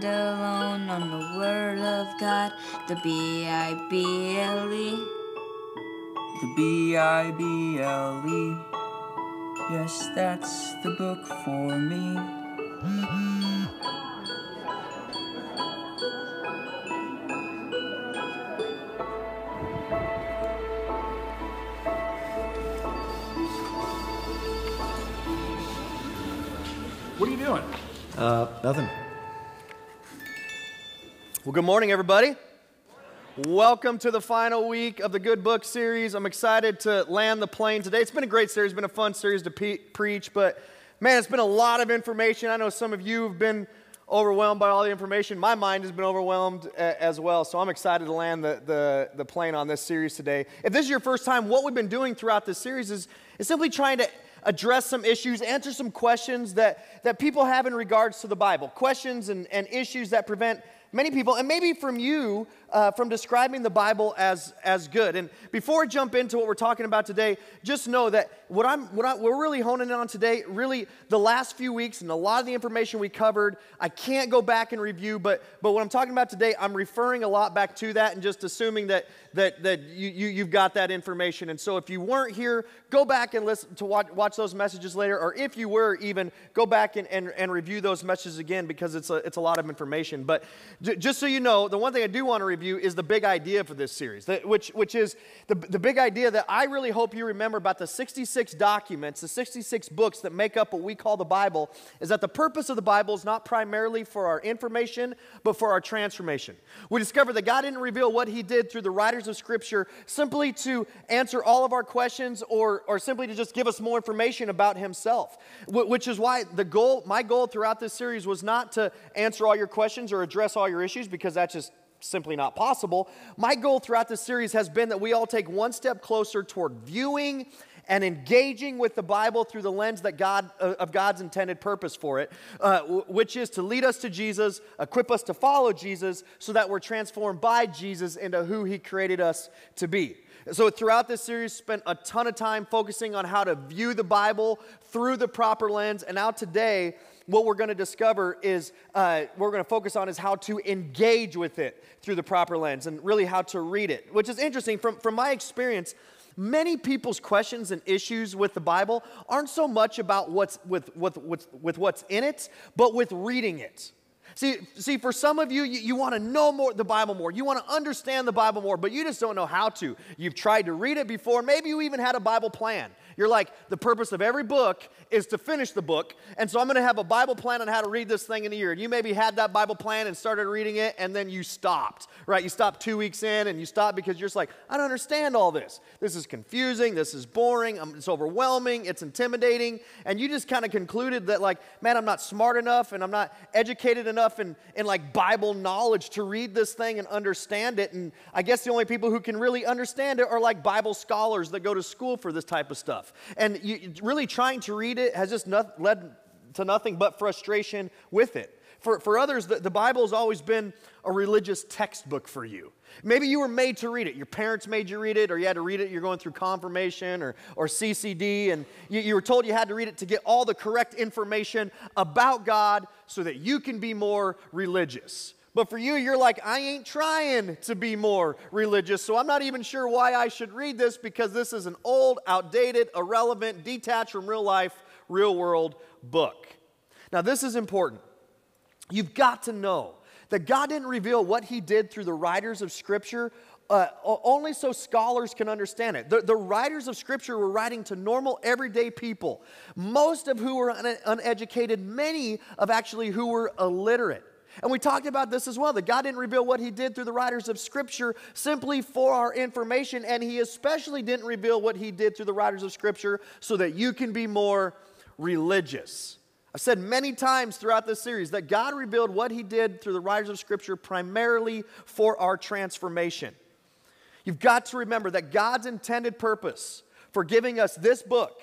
stand alone on the Word of God, the B I B L E. The B I B L E. Yes, that's the book for me. What are you doing? Uh, nothing. Well, good morning, everybody. Welcome to the final week of the Good Book series. I'm excited to land the plane today. It's been a great series, been a fun series to pe- preach, but man, it's been a lot of information. I know some of you have been overwhelmed by all the information. My mind has been overwhelmed a- as well, so I'm excited to land the, the, the plane on this series today. If this is your first time, what we've been doing throughout this series is, is simply trying to address some issues, answer some questions that, that people have in regards to the Bible, questions and, and issues that prevent many people, and maybe from you, uh, from describing the Bible as, as good. And before I jump into what we're talking about today, just know that what, I'm, what I, we're really honing in on today, really the last few weeks and a lot of the information we covered, I can't go back and review, but, but what I'm talking about today, I'm referring a lot back to that and just assuming that, that, that you, you, you've got that information. And so if you weren't here, go back and listen to watch, watch those messages later, or if you were even, go back and, and, and review those messages again because it's a, it's a lot of information. But j- just so you know, the one thing I do want to review is the big idea for this series, which, which is the, the big idea that I really hope you remember about the 66 documents, the 66 books that make up what we call the Bible, is that the purpose of the Bible is not primarily for our information, but for our transformation. We discovered that God didn't reveal what He did through the writers of Scripture simply to answer all of our questions or, or simply to just give us more information about Himself, which is why the goal, my goal throughout this series was not to answer all your questions or address all your issues, because that's just simply not possible. My goal throughout this series has been that we all take one step closer toward viewing and engaging with the Bible through the lens that God uh, of God's intended purpose for it, uh, w- which is to lead us to Jesus, equip us to follow Jesus, so that we're transformed by Jesus into who He created us to be. So throughout this series, spent a ton of time focusing on how to view the Bible through the proper lens, and now today what we're going to discover is uh, we're going to focus on is how to engage with it through the proper lens and really how to read it which is interesting from, from my experience many people's questions and issues with the bible aren't so much about what's with, with, with, with what's in it but with reading it See, see, for some of you, you, you want to know more the Bible more. You want to understand the Bible more, but you just don't know how to. You've tried to read it before. Maybe you even had a Bible plan. You're like, the purpose of every book is to finish the book. And so I'm going to have a Bible plan on how to read this thing in a year. And you maybe had that Bible plan and started reading it, and then you stopped, right? You stopped two weeks in and you stopped because you're just like, I don't understand all this. This is confusing. This is boring. um, It's overwhelming. It's intimidating. And you just kind of concluded that, like, man, I'm not smart enough and I'm not educated enough in, in like Bible knowledge to read this thing and understand it. And I guess the only people who can really understand it are like Bible scholars that go to school for this type of stuff. And you, really trying to read it has just not, led to nothing but frustration with it. For, for others, the, the Bible has always been a religious textbook for you. Maybe you were made to read it. Your parents made you read it, or you had to read it. You're going through confirmation or, or CCD, and you, you were told you had to read it to get all the correct information about God so that you can be more religious. But for you, you're like, I ain't trying to be more religious, so I'm not even sure why I should read this because this is an old, outdated, irrelevant, detached from real life, real world book. Now, this is important. You've got to know that God didn't reveal what He did through the writers of Scripture uh, only so scholars can understand it. The, the writers of Scripture were writing to normal, everyday people, most of who were un- uneducated, many of actually who were illiterate. And we talked about this as well that God didn't reveal what He did through the writers of Scripture simply for our information, and He especially didn't reveal what He did through the writers of Scripture so that you can be more religious. I've said many times throughout this series that God revealed what He did through the writers of Scripture primarily for our transformation. You've got to remember that God's intended purpose for giving us this book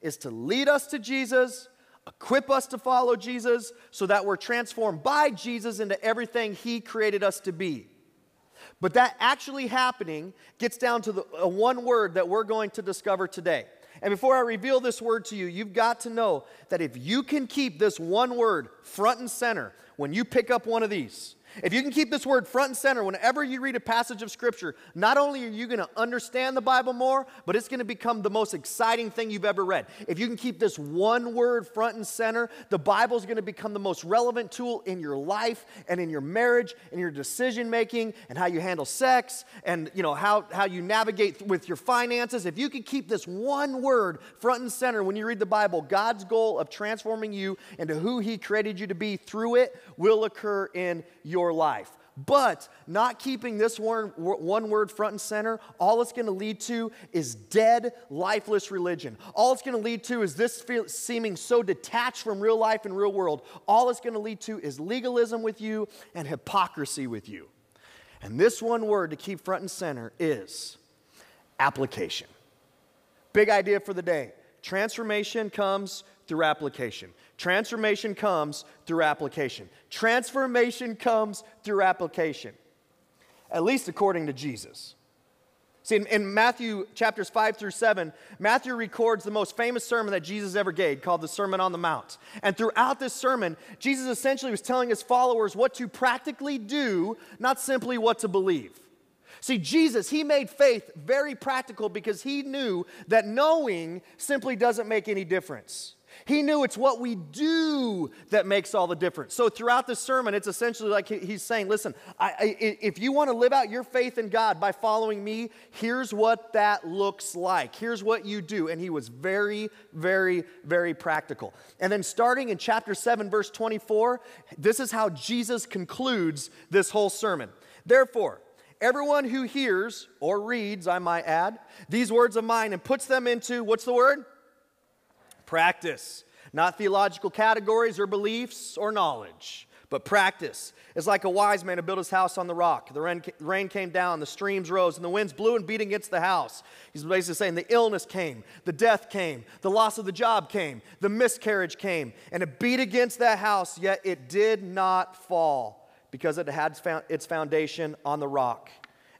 is to lead us to Jesus, equip us to follow Jesus, so that we're transformed by Jesus into everything He created us to be. But that actually happening gets down to the uh, one word that we're going to discover today. And before I reveal this word to you, you've got to know that if you can keep this one word front and center, when you pick up one of these, if you can keep this word front and center whenever you read a passage of Scripture, not only are you going to understand the Bible more, but it's going to become the most exciting thing you've ever read. If you can keep this one word front and center, the Bible is going to become the most relevant tool in your life and in your marriage and your decision making and how you handle sex and you know how, how you navigate with your finances. If you can keep this one word front and center when you read the Bible, God's goal of transforming you into who He created you to be through it will occur in your life. But not keeping this one, one word front and center, all it's going to lead to is dead, lifeless religion. All it's going to lead to is this seeming so detached from real life and real world. All it's going to lead to is legalism with you and hypocrisy with you. And this one word to keep front and center is application. Big idea for the day. Transformation comes through application. Transformation comes through application. Transformation comes through application, at least according to Jesus. See, in, in, Matthew chapters 5 through 7, Matthew records the most famous sermon that Jesus ever gave called the Sermon on the Mount. And throughout this sermon, Jesus essentially was telling his followers what to practically do, not simply what to believe. See, Jesus, he made faith very practical because he knew that knowing simply doesn't make any difference. He knew it's what we do that makes all the difference. So throughout the sermon, it's essentially like he's saying, listen, I, I, if you want to live out your faith in God by following me, here's what that looks like. Here's what you do. And he was very, very, very practical. And then starting in chapter 7, verse 24, this is how Jesus concludes this whole sermon. Therefore, everyone who hears or reads, I might add, these words of mine and puts them into, what's the word? Practice, not theological categories or beliefs or knowledge, but practice. It's like a wise man who built his house on the rock. The rain, came down, the streams rose, and the winds blew and beat against the house. He's basically saying the illness came, the death came, the loss of the job came, the miscarriage came, and it beat against that house, yet it did not fall because it had its foundation on the rock.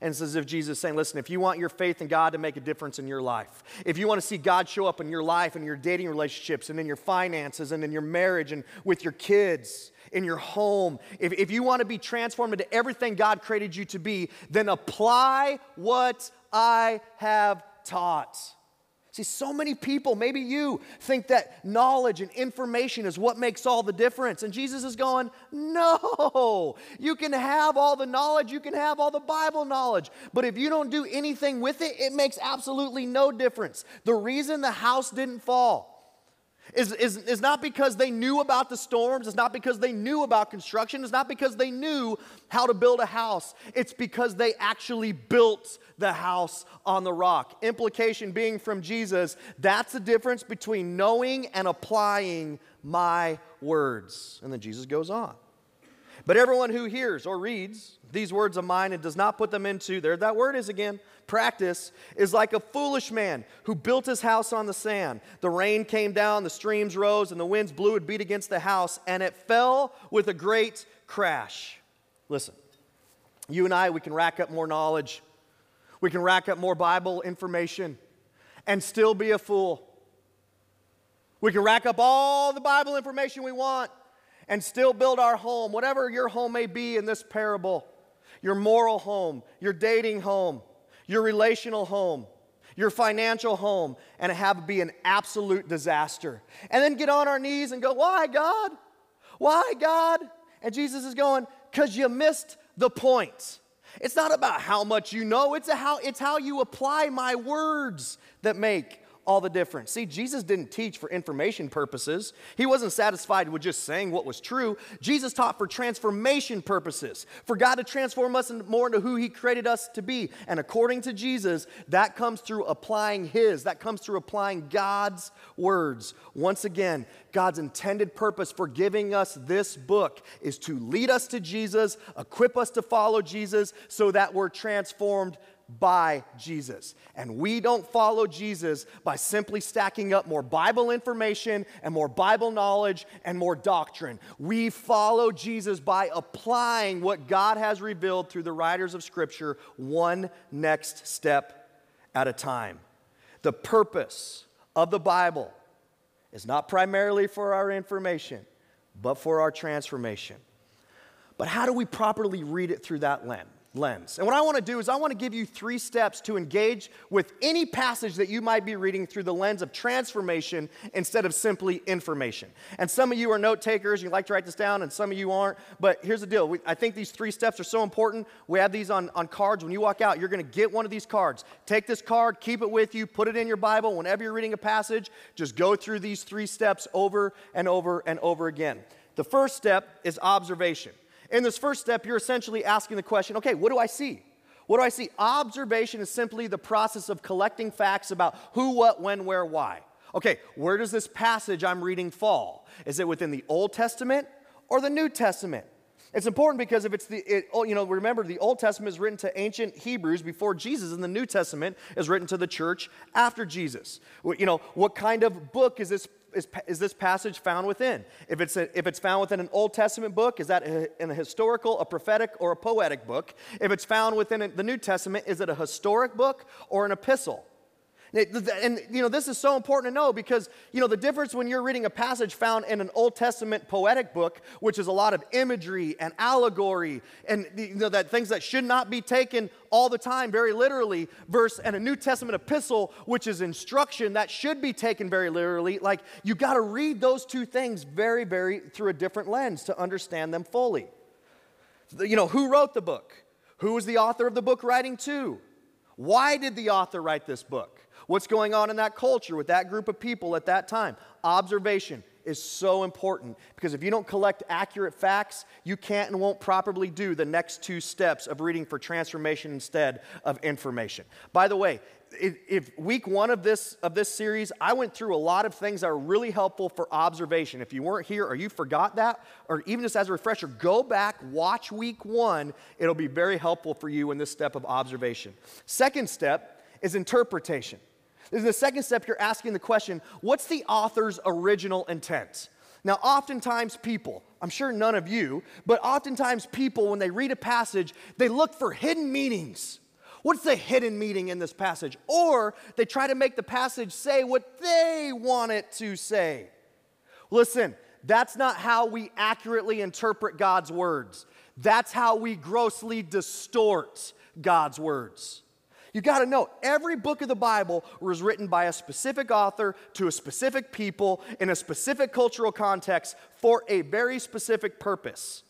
And it's as if Jesus is saying, listen, if you want your faith in God to make a difference in your life, if you want to see God show up in your life and your dating relationships and in your finances and in your marriage and with your kids, in your home, if, if you want to be transformed into everything God created you to be, then apply what I have taught. See, so many people, maybe you, think that knowledge and information is what makes all the difference. And Jesus is going, No, you can have all the knowledge, you can have all the Bible knowledge, but if you don't do anything with it, it makes absolutely no difference. The reason the house didn't fall is, is, is not because they knew about the storms, it's not because they knew about construction, it's not because they knew how to build a house. It's because they actually built the house on the rock. Implication being from Jesus, that's the difference between knowing and applying my words. And then Jesus goes on. But everyone who hears or reads these words of mine and does not put them into, there that word is again, practice, is like a foolish man who built his house on the sand. The rain came down, the streams rose, and the winds blew and beat against the house, and it fell with a great crash. Listen, you and I, we can rack up more knowledge, we can rack up more Bible information, and still be a fool. We can rack up all the Bible information we want and still build our home, whatever your home may be in this parable your moral home, your dating home, your relational home, your financial home, and have it be an absolute disaster. And then get on our knees and go, Why, God? Why, God? And Jesus is going, Because you missed the point. It's not about how much you know, it's, how, it's how you apply my words that make all the difference. See, Jesus didn't teach for information purposes. He wasn't satisfied with just saying what was true. Jesus taught for transformation purposes, for God to transform us more into who He created us to be. And according to Jesus, that comes through applying His, that comes through applying God's words. Once again, God's intended purpose for giving us this book is to lead us to Jesus, equip us to follow Jesus, so that we're transformed by Jesus. And we don't follow Jesus by simply stacking up more Bible information and more Bible knowledge and more doctrine. We follow Jesus by applying what God has revealed through the writers of Scripture one next step at a time. The purpose of the Bible is not primarily for our information, but for our transformation. But how do we properly read it through that lens? Lens. And what I want to do is I want to give you three steps to engage with any passage that you might be reading through the lens of transformation instead of simply information. And some of you are note takers, you like to write this down, and some of you aren't. But here's the deal we, I think these three steps are so important. We have these on, on cards. When you walk out, you're going to get one of these cards. Take this card, keep it with you, put it in your Bible. Whenever you're reading a passage, just go through these three steps over and over and over again. The first step is observation. In this first step, you're essentially asking the question okay, what do I see? What do I see? Observation is simply the process of collecting facts about who, what, when, where, why. Okay, where does this passage I'm reading fall? Is it within the Old Testament or the New Testament? It's important because if it's the, it, oh, you know, remember the Old Testament is written to ancient Hebrews before Jesus, and the New Testament is written to the church after Jesus. You know, what kind of book is this is, is this passage found within? If it's, a, if it's found within an Old Testament book, is that a, in a historical, a prophetic, or a poetic book? If it's found within the New Testament, is it a historic book or an epistle? And, you know, this is so important to know because, you know, the difference when you're reading a passage found in an Old Testament poetic book, which is a lot of imagery and allegory and, you know, that things that should not be taken all the time very literally, versus and a New Testament epistle, which is instruction that should be taken very literally. Like, you got to read those two things very, very through a different lens to understand them fully. You know, who wrote the book? Who was the author of the book writing to? Why did the author write this book? What's going on in that culture with that group of people at that time? Observation is so important because if you don't collect accurate facts, you can't and won't properly do the next two steps of reading for transformation instead of information. By the way, if, week one of this of this series, I went through a lot of things that are really helpful for observation. If you weren't here or you forgot that, or even just as a refresher, go back, watch week one. It'll be very helpful for you in this step of observation. Second step is interpretation. Is the second step you're asking the question what's the author's original intent? Now, oftentimes people, I'm sure none of you, but oftentimes people, when they read a passage, they look for hidden meanings. What's the hidden meaning in this passage? Or they try to make the passage say what they want it to say. Listen, that's not how we accurately interpret God's words. That's how we grossly distort God's words. You got to know every book of the Bible was written by a specific author to a specific people in a specific cultural context for a very specific purpose.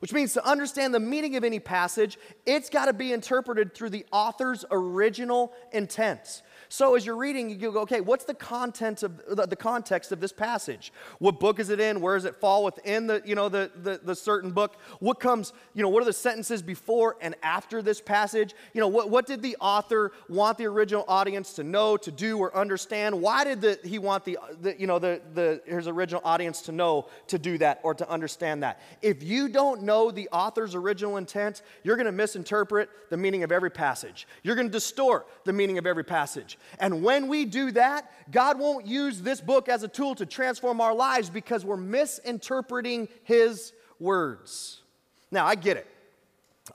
Which means to understand the meaning of any passage, it's got to be interpreted through the author's original intent. So as you're reading, you go, okay, what's the content of the, context of this passage? What book is it in? Where does it fall within the, you know, the, the, the certain book? What comes, you know, what are the sentences before and after this passage? You know, what, what did the author want the original audience to know, to do, or understand? Why did the, he want the, the you know, the, the, his original audience to know, to do that, or to understand that? If you don't know the author's original intent, you're going to misinterpret the meaning of every passage. You're going to distort the meaning of every passage. And when we do that, God won't use this book as a tool to transform our lives because we're misinterpreting His words. Now, I get it.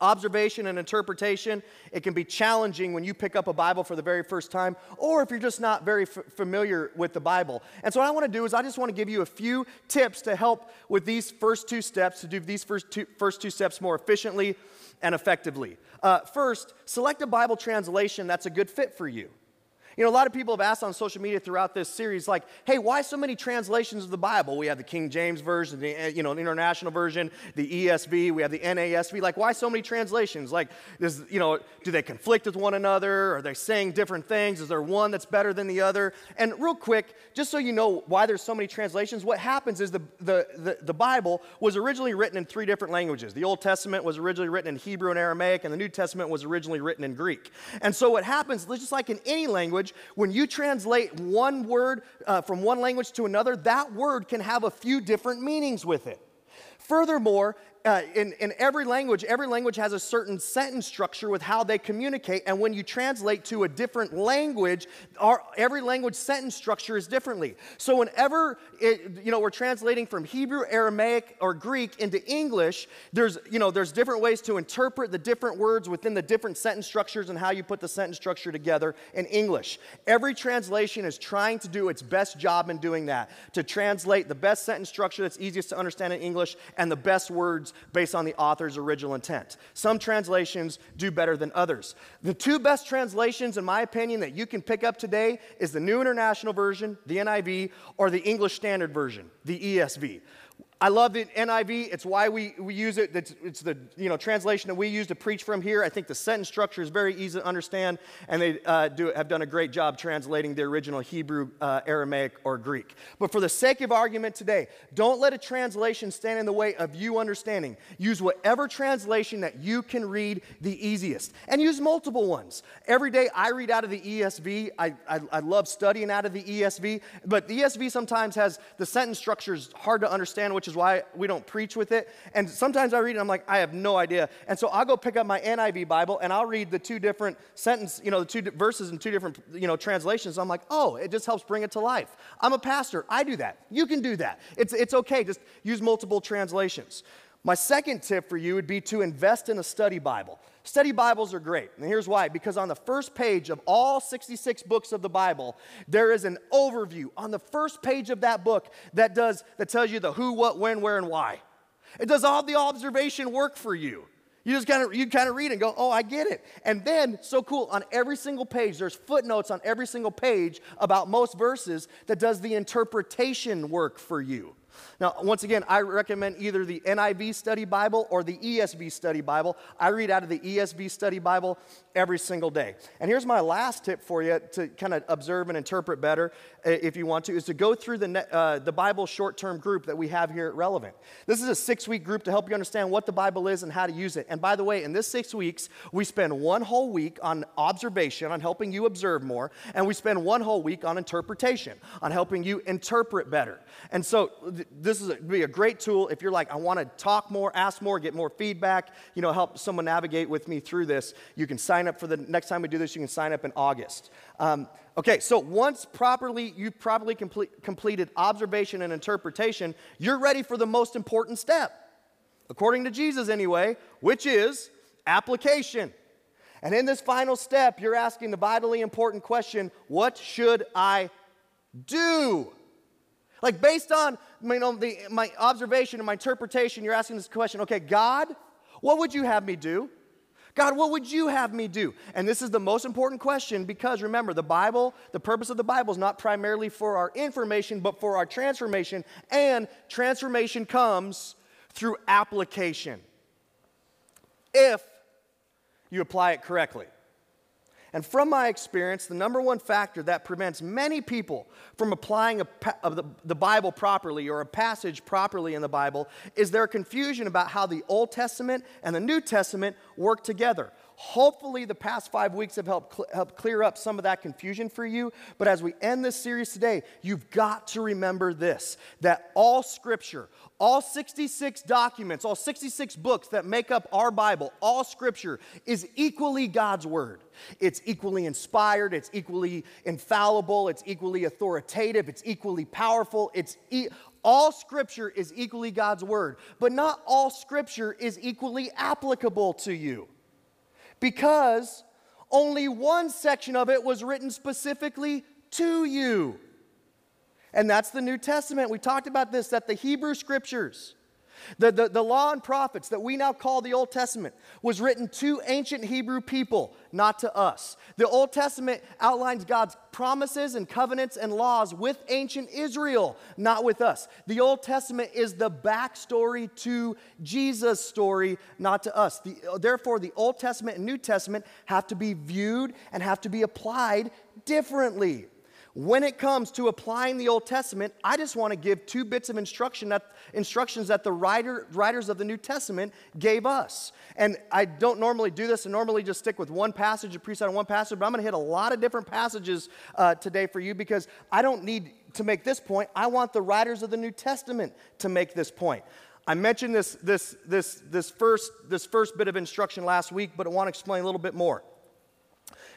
Observation and interpretation, it can be challenging when you pick up a Bible for the very first time, or if you're just not very f- familiar with the Bible. And so, what I want to do is, I just want to give you a few tips to help with these first two steps, to do these first two, first two steps more efficiently and effectively. Uh, first, select a Bible translation that's a good fit for you. You know, a lot of people have asked on social media throughout this series, like, hey, why so many translations of the Bible? We have the King James Version, the, eh, you know, the International Version, the ESV, we have the NASB. Like, why so many translations? Like, does, you know, do they conflict with one another? Are they saying different things? Is there one that's better than the other? And real quick, just so you know why there's so many translations, what happens is the, the, the, the Bible was originally written in three different languages. The Old Testament was originally written in Hebrew and Aramaic, and the New Testament was originally written in Greek. And so what happens, just like in any language, language, when you translate one word uh, from one language to another, that word can have a few different meanings with it. Furthermore, uh, in, in every language, every language has a certain sentence structure with how they communicate. And when you translate to a different language, our, every language sentence structure is differently. So whenever it, you know, we're translating from Hebrew, Aramaic, or Greek into English, there's, you know, there's different ways to interpret the different words within the different sentence structures and how you put the sentence structure together in English. Every translation is trying to do its best job in doing that, to translate the best sentence structure that's easiest to understand in English and the best words based on the author's original intent. Some translations do better than others. The two best translations, in my opinion, that you can pick up today is the New International Version, the NIV, or the English Standard Version, the ESV. I love the NIV. It's why we, we use it. It's, it's, the you know, translation that we use to preach from here. I think the sentence structure is very easy to understand, and they uh, do, have done a great job translating the original Hebrew, uh, Aramaic, or Greek. But for the sake of argument today, don't let a translation stand in the way of you understanding. Use whatever translation that you can read the easiest, and use multiple ones. Every day I read out of the ESV. I, I, I love studying out of the ESV, but the ESV sometimes has the sentence structures hard to understand, which is is why we don't preach with it. And sometimes I read it, I'm like, I have no idea. And so I'll go pick up my NIV Bible and I'll read the two different sentence, you know, the two verses in two different, you know, translations. I'm like, oh, it just helps bring it to life. I'm a pastor. I do that. You can do that. It's, it's okay. Just use multiple translations. My second tip for you would be to invest in a study Bible. Study Bibles are great. And here's why because on the first page of all 66 books of the Bible, there is an overview on the first page of that book that does that tells you the who, what, when, where and why. It does all the observation work for you. You just kind of you kind of read and go, "Oh, I get it." And then so cool, on every single page there's footnotes on every single page about most verses that does the interpretation work for you. Now, once again, I recommend either the NIV Study Bible or the ESV Study Bible. I read out of the ESV Study Bible every single day. And here's my last tip for you to kind of observe and interpret better, if you want to, is to go through the, uh, the Bible short term group that we have here at Relevant. This is a six week group to help you understand what the Bible is and how to use it. And by the way, in this six weeks, we spend one whole week on observation, on helping you observe more, and we spend one whole week on interpretation, on helping you interpret better. And so, th- this is be a great tool if you're like, I want to talk more, ask more, get more feedback, you know, help someone navigate with me through this. You can sign up for the next time we do this, you can sign up in August. Um, okay, so once properly, you've properly complete, completed observation and interpretation, you're ready for the most important step, according to Jesus anyway, which is application. And in this final step, you're asking the vitally important question what should I do? Like, based on you know, the, my observation and my interpretation, you're asking this question okay, God, what would you have me do? God, what would you have me do? And this is the most important question because remember, the Bible, the purpose of the Bible is not primarily for our information, but for our transformation. And transformation comes through application if you apply it correctly. And from my experience, the number one factor that prevents many people from applying a, the, the Bible properly or a passage properly in the Bible is their confusion about how the Old Testament and the New Testament work together. Hopefully, the past five weeks have helped, cl- helped clear up some of that confusion for you. But as we end this series today, you've got to remember this that all scripture, all 66 documents, all 66 books that make up our Bible, all scripture is equally God's word. It's equally inspired, it's equally infallible, it's equally authoritative, it's equally powerful, it's e- all scripture is equally God's word, but not all scripture is equally applicable to you because only one section of it was written specifically to you. And that's the New Testament. We talked about this that the Hebrew scriptures, the, the, the, law and prophets that we now call the Old Testament, was written to ancient Hebrew people, not to us. The Old Testament outlines God's promises and covenants and laws with ancient Israel, not with us. The Old Testament is the backstory to Jesus' story, not to us. The, therefore, the Old Testament and New Testament have to be viewed and have to be applied differently. When it comes to applying the Old Testament, I just want to give two bits of instruction that, instructions that the writer, writers of the New Testament gave us. And I don't normally do this, I normally just stick with one passage, a preach on one passage, but I'm going to hit a lot of different passages uh, today for you because I don't need to make this point. I want the writers of the New Testament to make this point. I mentioned this, this, this, this, first, this first bit of instruction last week, but I want to explain a little bit more.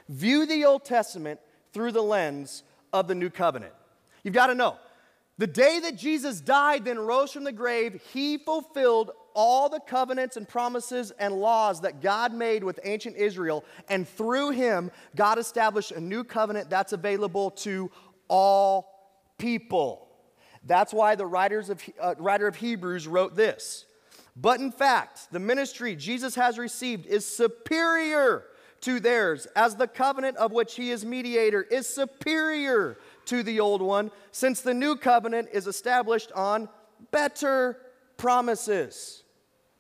View the Old Testament through the lens of the new covenant. You've got to know the day that Jesus died, then rose from the grave, he fulfilled all the covenants and promises and laws that God made with ancient Israel. And through him, God established a new covenant that's available to all people. That's why the writers of, uh, writer of Hebrews wrote this But in fact, the ministry Jesus has received is superior to theirs, as the covenant of which he is mediator is superior to the old one, since the new covenant is established on better promises.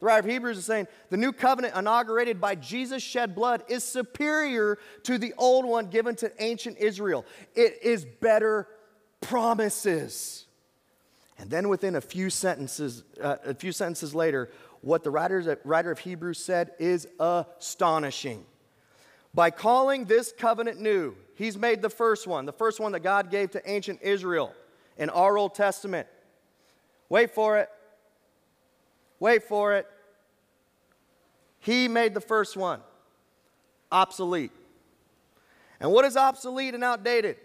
The writer of Hebrews is saying the new covenant inaugurated by Jesus' shed blood is superior to the old one given to ancient Israel. It is better promises. And then within a few sentences, uh, a few sentences later, what the writer, writer of Hebrews said is astonishing. By calling this covenant new, he's made the first one, the first one that God gave to ancient Israel in our Old Testament. Wait for it. Wait for it. He made the first one obsolete. And what is obsolete and outdated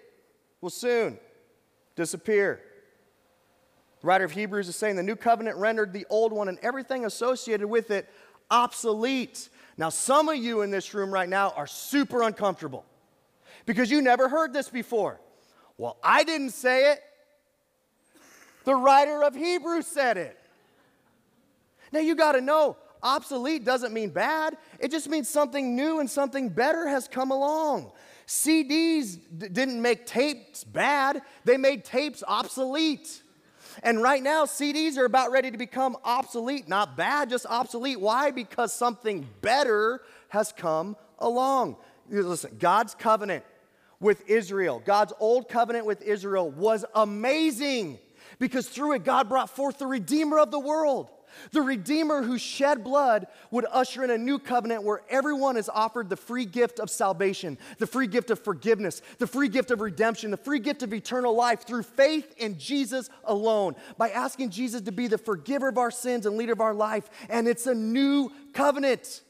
will soon disappear. The writer of Hebrews is saying the new covenant rendered the old one and everything associated with it obsolete. Now, some of you in this room right now are super uncomfortable because you never heard this before. Well, I didn't say it, the writer of Hebrews said it. Now, you got to know obsolete doesn't mean bad, it just means something new and something better has come along. CDs d- didn't make tapes bad, they made tapes obsolete. And right now, CDs are about ready to become obsolete. Not bad, just obsolete. Why? Because something better has come along. Listen, God's covenant with Israel, God's old covenant with Israel was amazing because through it, God brought forth the Redeemer of the world. The Redeemer who shed blood would usher in a new covenant where everyone is offered the free gift of salvation, the free gift of forgiveness, the free gift of redemption, the free gift of eternal life through faith in Jesus alone, by asking Jesus to be the forgiver of our sins and leader of our life. And it's a new covenant.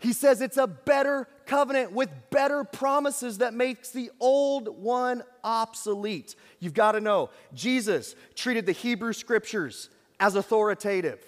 He says it's a better covenant with better promises that makes the old one obsolete. You've got to know, Jesus treated the Hebrew scriptures as authoritative.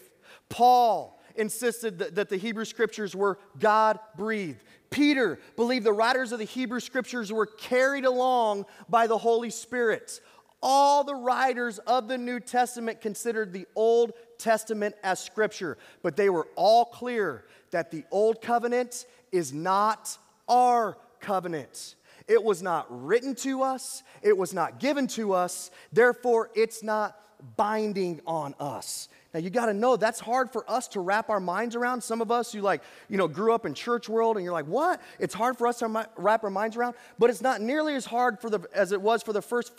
Paul insisted that, that the Hebrew scriptures were God breathed. Peter believed the writers of the Hebrew scriptures were carried along by the Holy Spirit. All the writers of the New Testament considered the Old Testament as scripture, but they were all clear that the Old Covenant is not our covenant. It was not written to us, it was not given to us, therefore, it's not binding on us. Now you got to know that's hard for us to wrap our minds around. Some of us who like, you know, grew up in church world and you're like, "What?" It's hard for us to wrap our minds around, but it's not nearly as hard for the as it was for the first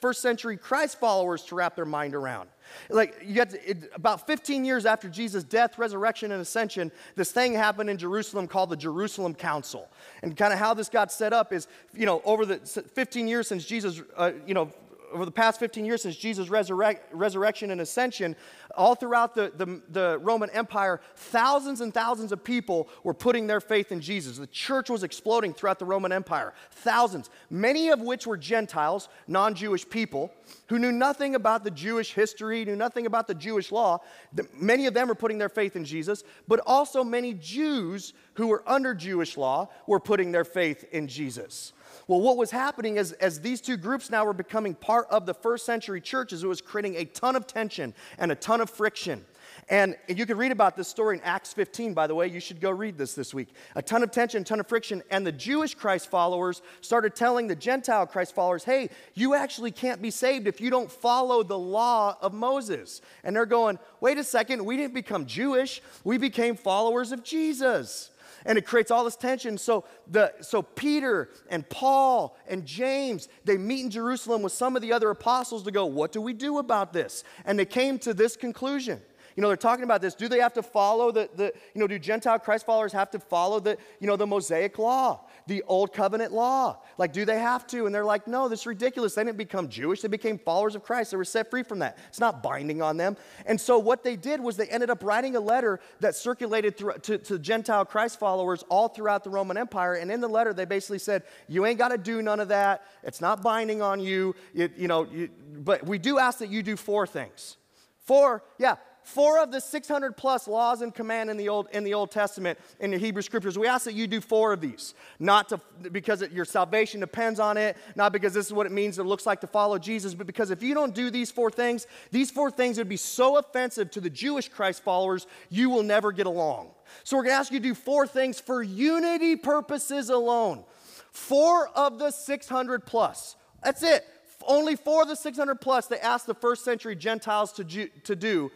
first century Christ followers to wrap their mind around. Like you got it, about 15 years after Jesus' death, resurrection, and ascension, this thing happened in Jerusalem called the Jerusalem Council. And kind of how this got set up is, you know, over the 15 years since Jesus, uh, you know, over the past 15 years since Jesus' resurrect, resurrection and ascension, all throughout the, the, the, Roman Empire, thousands and thousands of people were putting their faith in Jesus. The church was exploding throughout the Roman Empire. Thousands, many of which were Gentiles, non Jewish people, who knew nothing about the Jewish history, knew nothing about the Jewish law. Many of them were putting their faith in Jesus, but also many Jews who were under Jewish law were putting their faith in Jesus. Well, what was happening is as these two groups now were becoming part of the first century churches, it was creating a ton of tension and a ton of friction. And you can read about this story in Acts 15, by the way. You should go read this this week. A ton of tension, a ton of friction. And the Jewish Christ followers started telling the Gentile Christ followers, hey, you actually can't be saved if you don't follow the law of Moses. And they're going, wait a second, we didn't become Jewish, we became followers of Jesus and it creates all this tension. So, the, so Peter and Paul and James, they meet in Jerusalem with some of the other apostles to go, What do we do about this? And they came to this conclusion. You know, they're talking about this. Do they have to follow the, the you know, do Gentile Christ followers have to follow the, you know, the Mosaic law, the old covenant law? Like, do they have to? And they're like, no, this is ridiculous. They didn't become Jewish. They became followers of Christ. They were set free from that. It's not binding on them. And so what they did was they ended up writing a letter that circulated through, to, to Gentile Christ followers all throughout the Roman Empire. And in the letter, they basically said, you ain't got to do none of that. It's not binding on you. you, you know, you, but we do ask that you do four things. Four, yeah, four of the 600 plus laws and command in the Old, in the Old Testament, in the Hebrew scriptures, we ask that you do four of these. Not to, because it, your salvation depends on it, not because this is what it means, it looks like to follow Jesus, but because if you don't do these four things, these four things would be so offensive to the Jewish Christ followers, you will never get along. So we're going to ask you to do four things for unity purposes alone. Four of the 600 plus. That's it. Only four of the 600 plus they asked the first century Gentiles to, to do.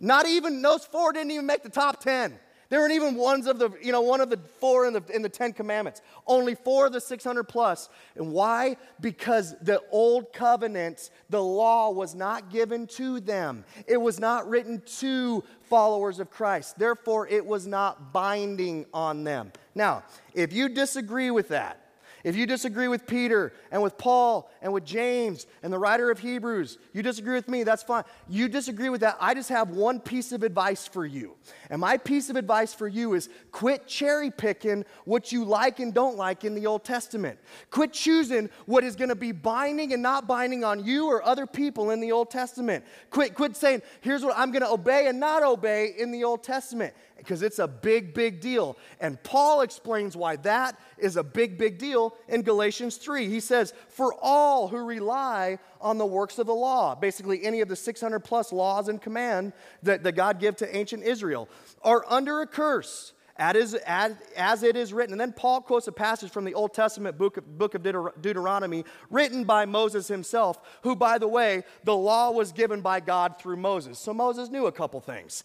Not even, those four didn't even make the top 10. They weren't even ones of the, you know, one of the four in the, in the Ten Commandments. Only four of the 600 plus. And why? Because the old covenant, the law was not given to them. It was not written to followers of Christ. Therefore, it was not binding on them. Now, if you disagree with that, if you disagree with Peter and with Paul and with James and the writer of Hebrews, you disagree with me, that's fine. You disagree with that, I just have one piece of advice for you. And my piece of advice for you is quit cherry picking what you like and don't like in the Old Testament. Quit choosing what is going to be binding and not binding on you or other people in the Old Testament. Quit, quit saying, here's what I'm going to obey and not obey in the Old Testament because it's a big, big deal. And Paul explains why that is a big, big deal in Galatians 3. He says, For all who rely on the works of the law, basically any of the 600 plus laws and command that, that God gave to ancient Israel, are under a curse. As, as, it is written. And then Paul quotes a passage from the Old Testament book of, book of Deuteronomy, written by Moses himself, who, by the way, the law was given by God through Moses. So Moses knew a couple things.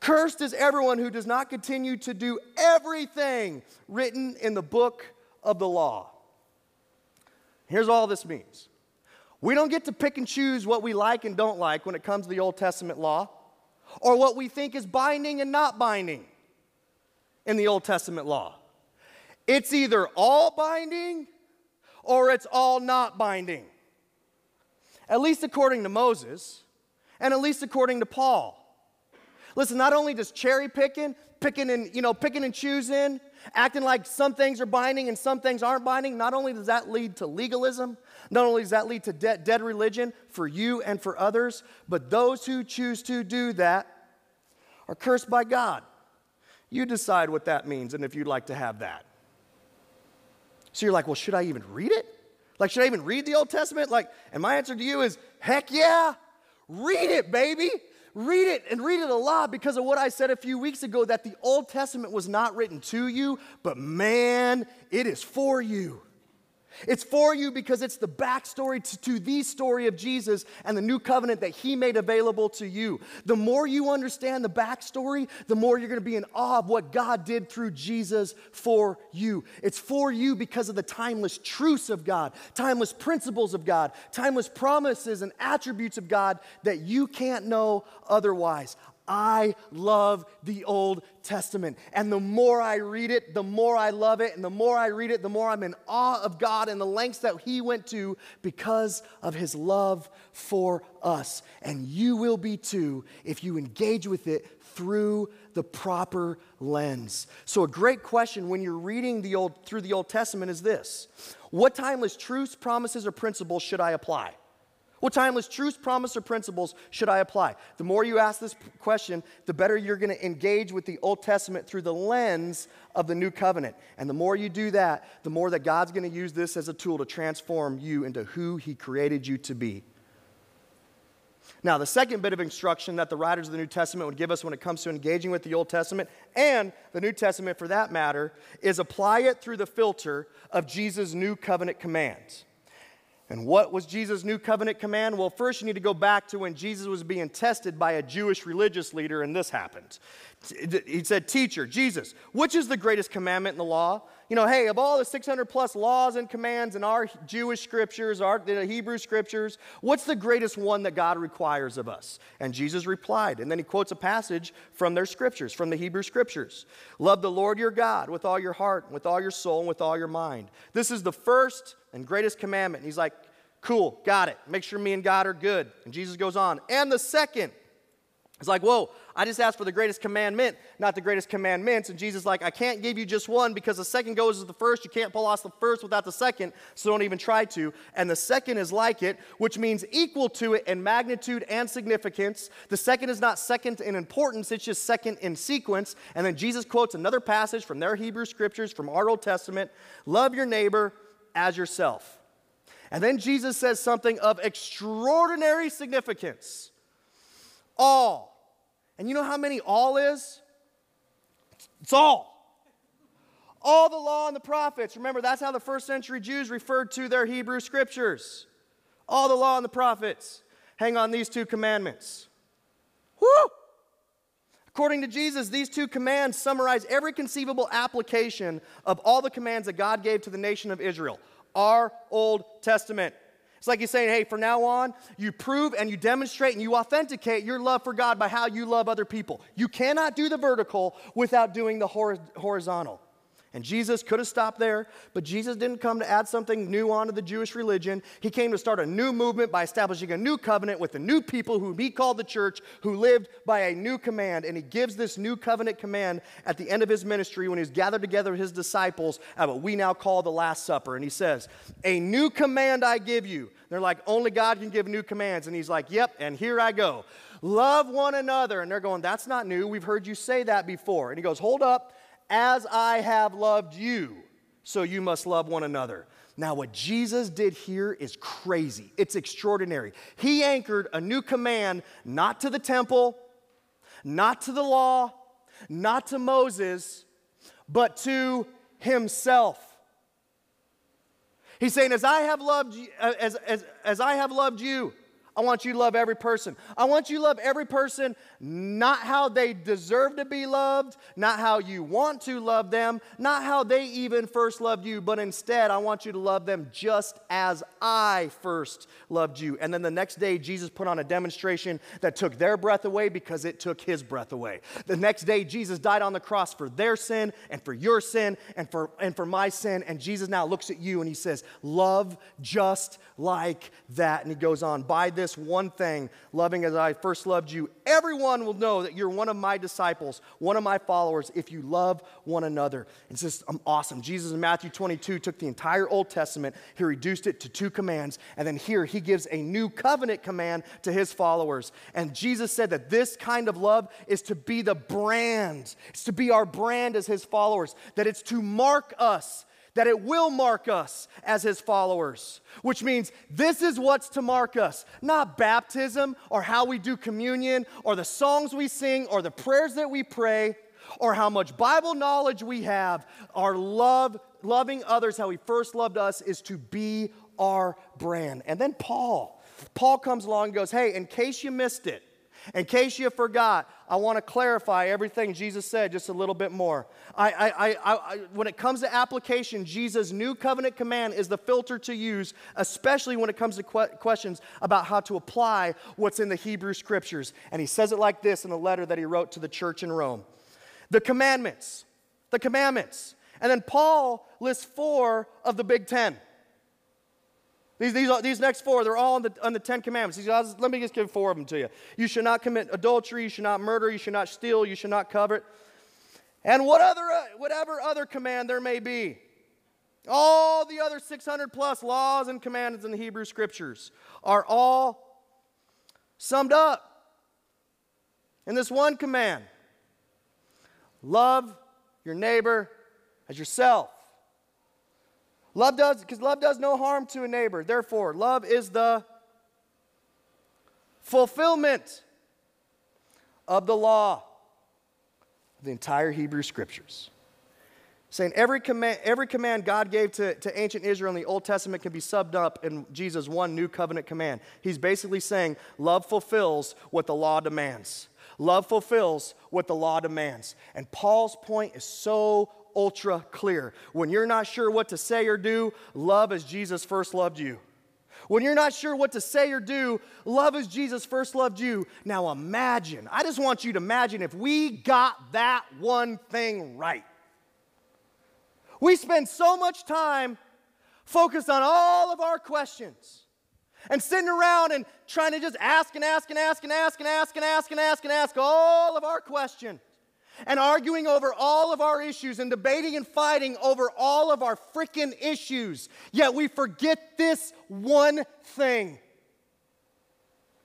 Cursed is everyone who does not continue to do everything written in the book of the law. Here's all this means we don't get to pick and choose what we like and don't like when it comes to the Old Testament law, or what we think is binding and not binding in the Old Testament law. It's either all binding or it's all not binding. At least according to Moses, and at least according to Paul. Listen, not only does cherry picking, picking and, you know, picking and choosing, acting like some things are binding and some things aren't binding, not only does that lead to legalism, not only does that lead to de- dead religion for you and for others, but those who choose to do that are cursed by God. You decide what that means and if you'd like to have that. So you're like, well, should I even read it? Like, should I even read the Old Testament? Like, and my answer to you is, heck yeah, read it, baby. Read it and read it a lot because of what I said a few weeks ago that the Old Testament was not written to you, but man, it is for you. It's for you because it's the backstory to, to, the story of Jesus and the new covenant that he made available to you. The more you understand the backstory, the more you're going to be in awe of what God did through Jesus for you. It's for you because of the timeless truths of God, timeless principles of God, timeless promises and attributes of God that you can't know otherwise. I love the Old Testament. And the more I read it, the more I love it. And the more I read it, the more I'm in awe of God and the lengths that He went to because of His love for us. And you will be too if you engage with it through the proper lens. So, a great question when you're reading the Old, through the Old Testament is this What timeless truths, promises, or principles should I apply? What timeless truths, promise, or principles should I apply? The more you ask this question, the better you're going to engage with the Old Testament through the lens of the new covenant. And the more you do that, the more that God's going to use this as a tool to transform you into who He created you to be. Now, the second bit of instruction that the writers of the New Testament would give us when it comes to engaging with the Old Testament and the New Testament for that matter is apply it through the filter of Jesus' new covenant commands. And what was Jesus' new covenant command? Well, first you need to go back to when Jesus was being tested by a Jewish religious leader, and this happened. He said, Teacher, Jesus, which is the greatest commandment in the law? You know, hey, of all the 600 plus laws and commands in our Jewish scriptures, our the Hebrew scriptures, what's the greatest one that God requires of us? And Jesus replied, and then he quotes a passage from their scriptures, from the Hebrew scriptures. Love the Lord your God with all your heart, with all your soul, and with all your mind. This is the first and greatest commandment. And he's like, cool, got it. Make sure me and God are good. And Jesus goes on. And the second It's like, whoa, I just asked for the greatest commandment, not the greatest commandments. And Jesus is like, I can't give you just one because the second goes as the first. You can't pull off the first without the second, so don't even try to. And the second is like it, which means equal to it in magnitude and significance. The second is not second in importance, it's just second in sequence. And then Jesus quotes another passage from their Hebrew scriptures, from our Old Testament love your neighbor as yourself. And then Jesus says something of extraordinary significance. All and you know how many all is? It's all. All the law and the prophets. Remember, that's how the first century Jews referred to their Hebrew scriptures. All the law and the prophets hang on these two commandments. Whoo! According to Jesus, these two commands summarize every conceivable application of all the commands that God gave to the nation of Israel, our Old Testament. It's like he's saying, hey, from now on, you prove and you demonstrate and you authenticate your love for God by how you love other people. You cannot do the vertical without doing the horizontal. And Jesus could have stopped there, but Jesus didn't come to add something new onto the Jewish religion. He came to start a new movement by establishing a new covenant with the new people whom he called the church, who lived by a new command. And he gives this new covenant command at the end of his ministry when he's gathered together his disciples at what we now call the Last Supper. And he says, A new command I give you. They're like, Only God can give new commands. And he's like, Yep, and here I go. Love one another. And they're going, That's not new. We've heard you say that before. And he goes, Hold up. As I have loved you, so you must love one another. Now, what Jesus did here is crazy. It's extraordinary. He anchored a new command not to the temple, not to the law, not to Moses, but to himself. He's saying, As I have loved you, uh, as, as, as I have loved you, I want you to love every person. I want you to love every person not how they deserve to be loved, not how you want to love them, not how they even first loved you, but instead, I want you to love them just as I first loved you. And then the next day, Jesus put on a demonstration that took their breath away because it took his breath away. The next day, Jesus died on the cross for their sin and for your sin and for, and for my sin. And Jesus now looks at you and he says, Love just like that. And he goes on, By this one thing, loving as I first loved you, everyone Everyone will know that you're one of my disciples, one of my followers, if you love one another. It's just um, awesome. Jesus in Matthew 22 took the entire Old Testament, he reduced it to two commands, and then here he gives a new covenant command to his followers. And Jesus said that this kind of love is to be the brand, it's to be our brand as his followers, that it's to mark us that it will mark us as his followers, which means this is what's to mark us, not baptism or how we do communion or the songs we sing or the prayers that we pray or how much Bible knowledge we have. Our love, loving others how he first loved us is to be our brand. And then Paul, Paul comes along and goes, Hey, in case you missed it, in case you forgot, I want to clarify everything Jesus said just a little bit more. I, I, I, I when it comes to application, Jesus' new covenant command is the filter to use, especially when it comes to que- questions about how to apply what's in the Hebrew scriptures. And he says it like this in a letter that he wrote to the church in Rome The commandments, the commandments. And then Paul lists four of the big ten. These, these, these next four, they're all on the, on the Ten Commandments. Let me just give four of them to you. You should not commit adultery, you should not murder, you should not steal, you should not covet. And what other, uh, whatever other command there may be. All the other 600 plus laws and commandments in the Hebrew Scriptures are all summed up in this one command love your neighbor as yourself. Love does, because love does no harm to a neighbor. Therefore, love is the fulfillment of the law, the entire Hebrew scriptures. Saying every command, every command God gave to, to ancient Israel in the Old Testament can be subbed up in Jesus' one new covenant command. He's basically saying love fulfills what the law demands. Love fulfills what the law demands. And Paul's point is so ultra clear. When you're not sure what to say or do, love as Jesus first loved you. When you're not sure what to say or do, love as Jesus first loved you. Now imagine, I just want you to imagine if we got that one thing right. We spend so much time focused on all of our questions and sitting around and trying to just ask and ask and ask and ask and ask and ask and ask and ask all of our questions and arguing over all of our issues and debating and fighting over all of our freaking issues. Yet we forget this one thing.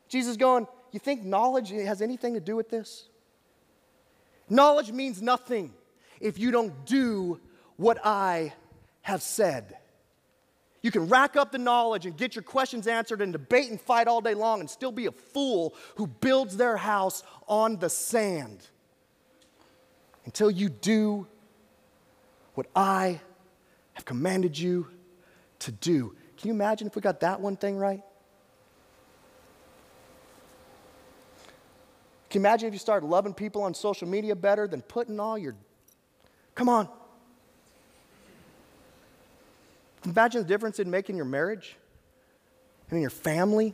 Jesus going, You think knowledge has anything to do with this? Knowledge means nothing if you don't do what I have said. You can rack up the knowledge and get your questions answered and debate and fight all day long and still be a fool who builds their house on the sand until you do what I have commanded you to do. Can you imagine if we got that one thing right? Can you imagine if you started loving people on social media better than putting all your. Come on. Imagine the difference in making your marriage and in your family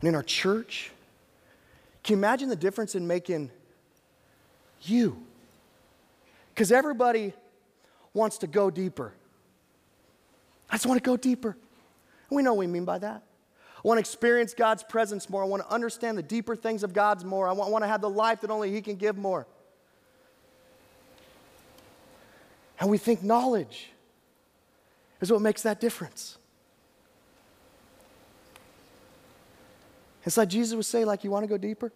and in our church. Can you imagine the difference in making you? Because everybody wants to go deeper. I just want to go deeper. We know what we mean by that. I want to experience God's presence more. I want to understand the deeper things of God's more. I want, I want to have the life that only He can give more. And we think knowledge is what makes that difference. It's like Jesus would say, like, you want to go deeper?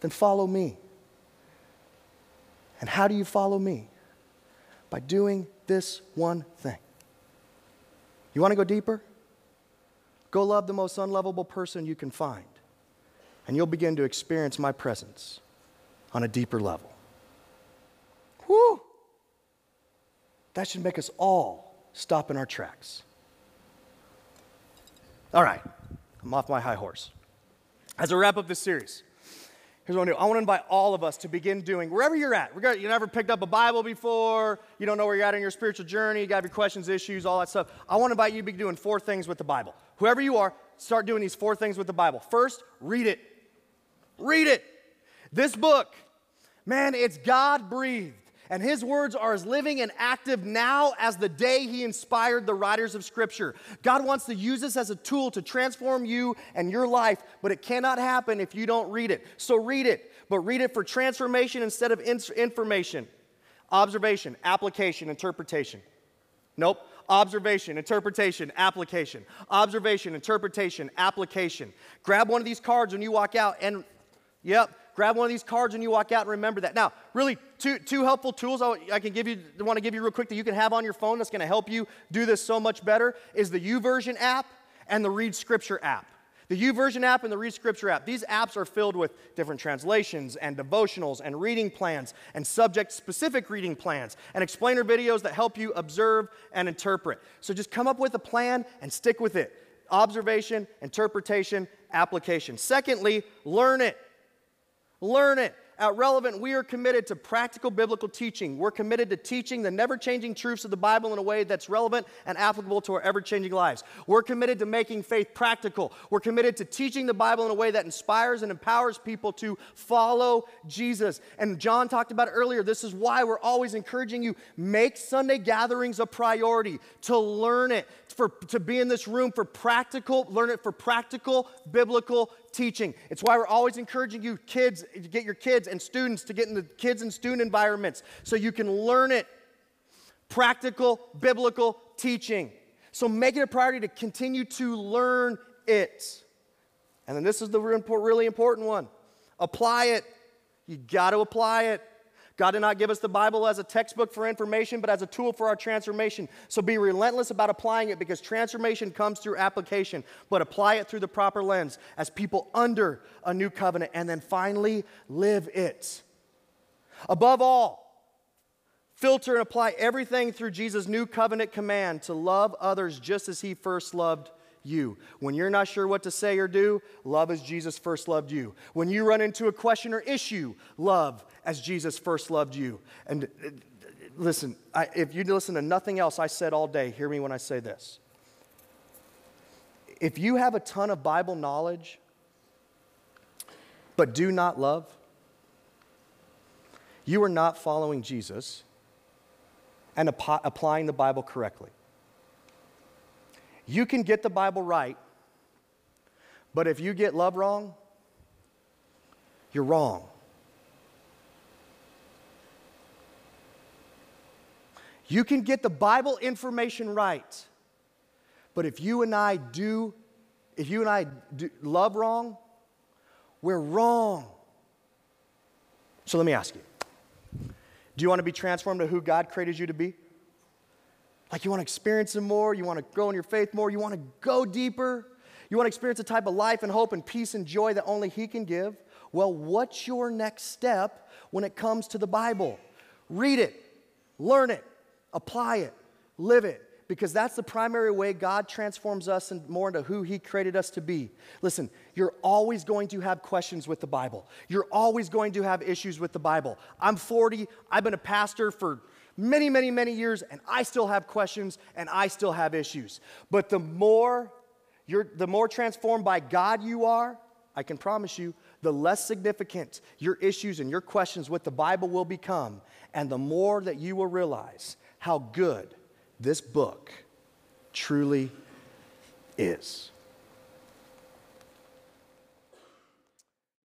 Then follow me. And how do you follow me? By doing this one thing. You want to go deeper? Go love the most unlovable person you can find, and you'll begin to experience my presence on a deeper level. Whew! That should make us all stop in our tracks. All right, I'm off my high horse. As I wrap up this series, here's what I want to do. I want to invite all of us to begin doing, wherever you're at, you never picked up a Bible before, you don't know where you're at in your spiritual journey, you got your questions, issues, all that stuff. I want to invite you to be doing four things with the Bible. Whoever you are, start doing these four things with the Bible. First, read it. Read it. This book, man, it's God breathed. And his words are as living and active now as the day he inspired the writers of Scripture. God wants to use this as a tool to transform you and your life, but it cannot happen if you don't read it. So read it, but read it for transformation instead of information, observation, application, interpretation. Nope. Observation, interpretation, application. Observation, interpretation, application. Grab one of these cards when you walk out and, yep, grab one of these cards when you walk out and remember that. Now, really, two, two helpful tools I, I can give you, want to give you real quick that you can have on your phone that's going to help you do this so much better is the YouVersion app and the Read Scripture app. The YouVersion app and the Read Scripture app, these apps are filled with different translations and devotionals and reading plans and subject specific reading plans and explainer videos that help you observe and interpret. So just come up with a plan and stick with it observation, interpretation, application. Secondly, learn it. Learn it. At Relevant, we are committed to practical biblical teaching. We're committed to teaching the never changing truths of the Bible in a way that's relevant and applicable to our ever changing lives. We're committed to making faith practical. We're committed to teaching the Bible in a way that inspires and empowers people to follow Jesus. And John talked about earlier. This is why we're always encouraging you make Sunday gatherings a priority, to learn it, for, to be in this room for practical, learn it for practical biblical teaching. It's why we're always encouraging you, kids, get your kids and students to get in the kids and student environments so you can learn it. Practical, biblical teaching. So make it a priority to continue to learn it. And then this is the really important one apply it. You got to apply it. God did not give us the Bible as a textbook for information, but as a tool for our transformation. So be relentless about applying it because transformation comes through application, but apply it through the proper lens as people under a new covenant. And then finally, live it. Above all, filter and apply everything through Jesus' new covenant command to love others just as he first loved you. When you're not sure what to say or do, love as Jesus first loved you. When you run into a question or issue, love as Jesus first loved you. And uh, listen, I, if you listen to nothing else I said all day, hear me when I say this. If you have a ton of Bible knowledge, but do not love, you are not following Jesus and ap- applying the Bible correctly. You can get the Bible right, but if you get love wrong, you're wrong. You can get the Bible information right, but if you and I do, if you and I do love wrong, we're wrong. So let me ask you do you want to be transformed to who God created you to be? Like you want to experience Him more, you want to grow in your faith more, you want to go deeper, you want to experience a type of life and hope and peace and joy that only He can give? Well, what's your next step when it comes to the Bible? Read it, learn it, apply it, live it, because that's the primary way God transforms us and more into who He created us to be. Listen, you're always going to have questions with the Bible. You're always going to have issues with the Bible. I'm 40, I've been a pastor for many, many, many years, and I still have questions and I still have issues. But the more you're, the more transformed by God you are, I can promise you, the less significant your issues and your questions with the Bible will become, and the more that you will realize how good this book truly is.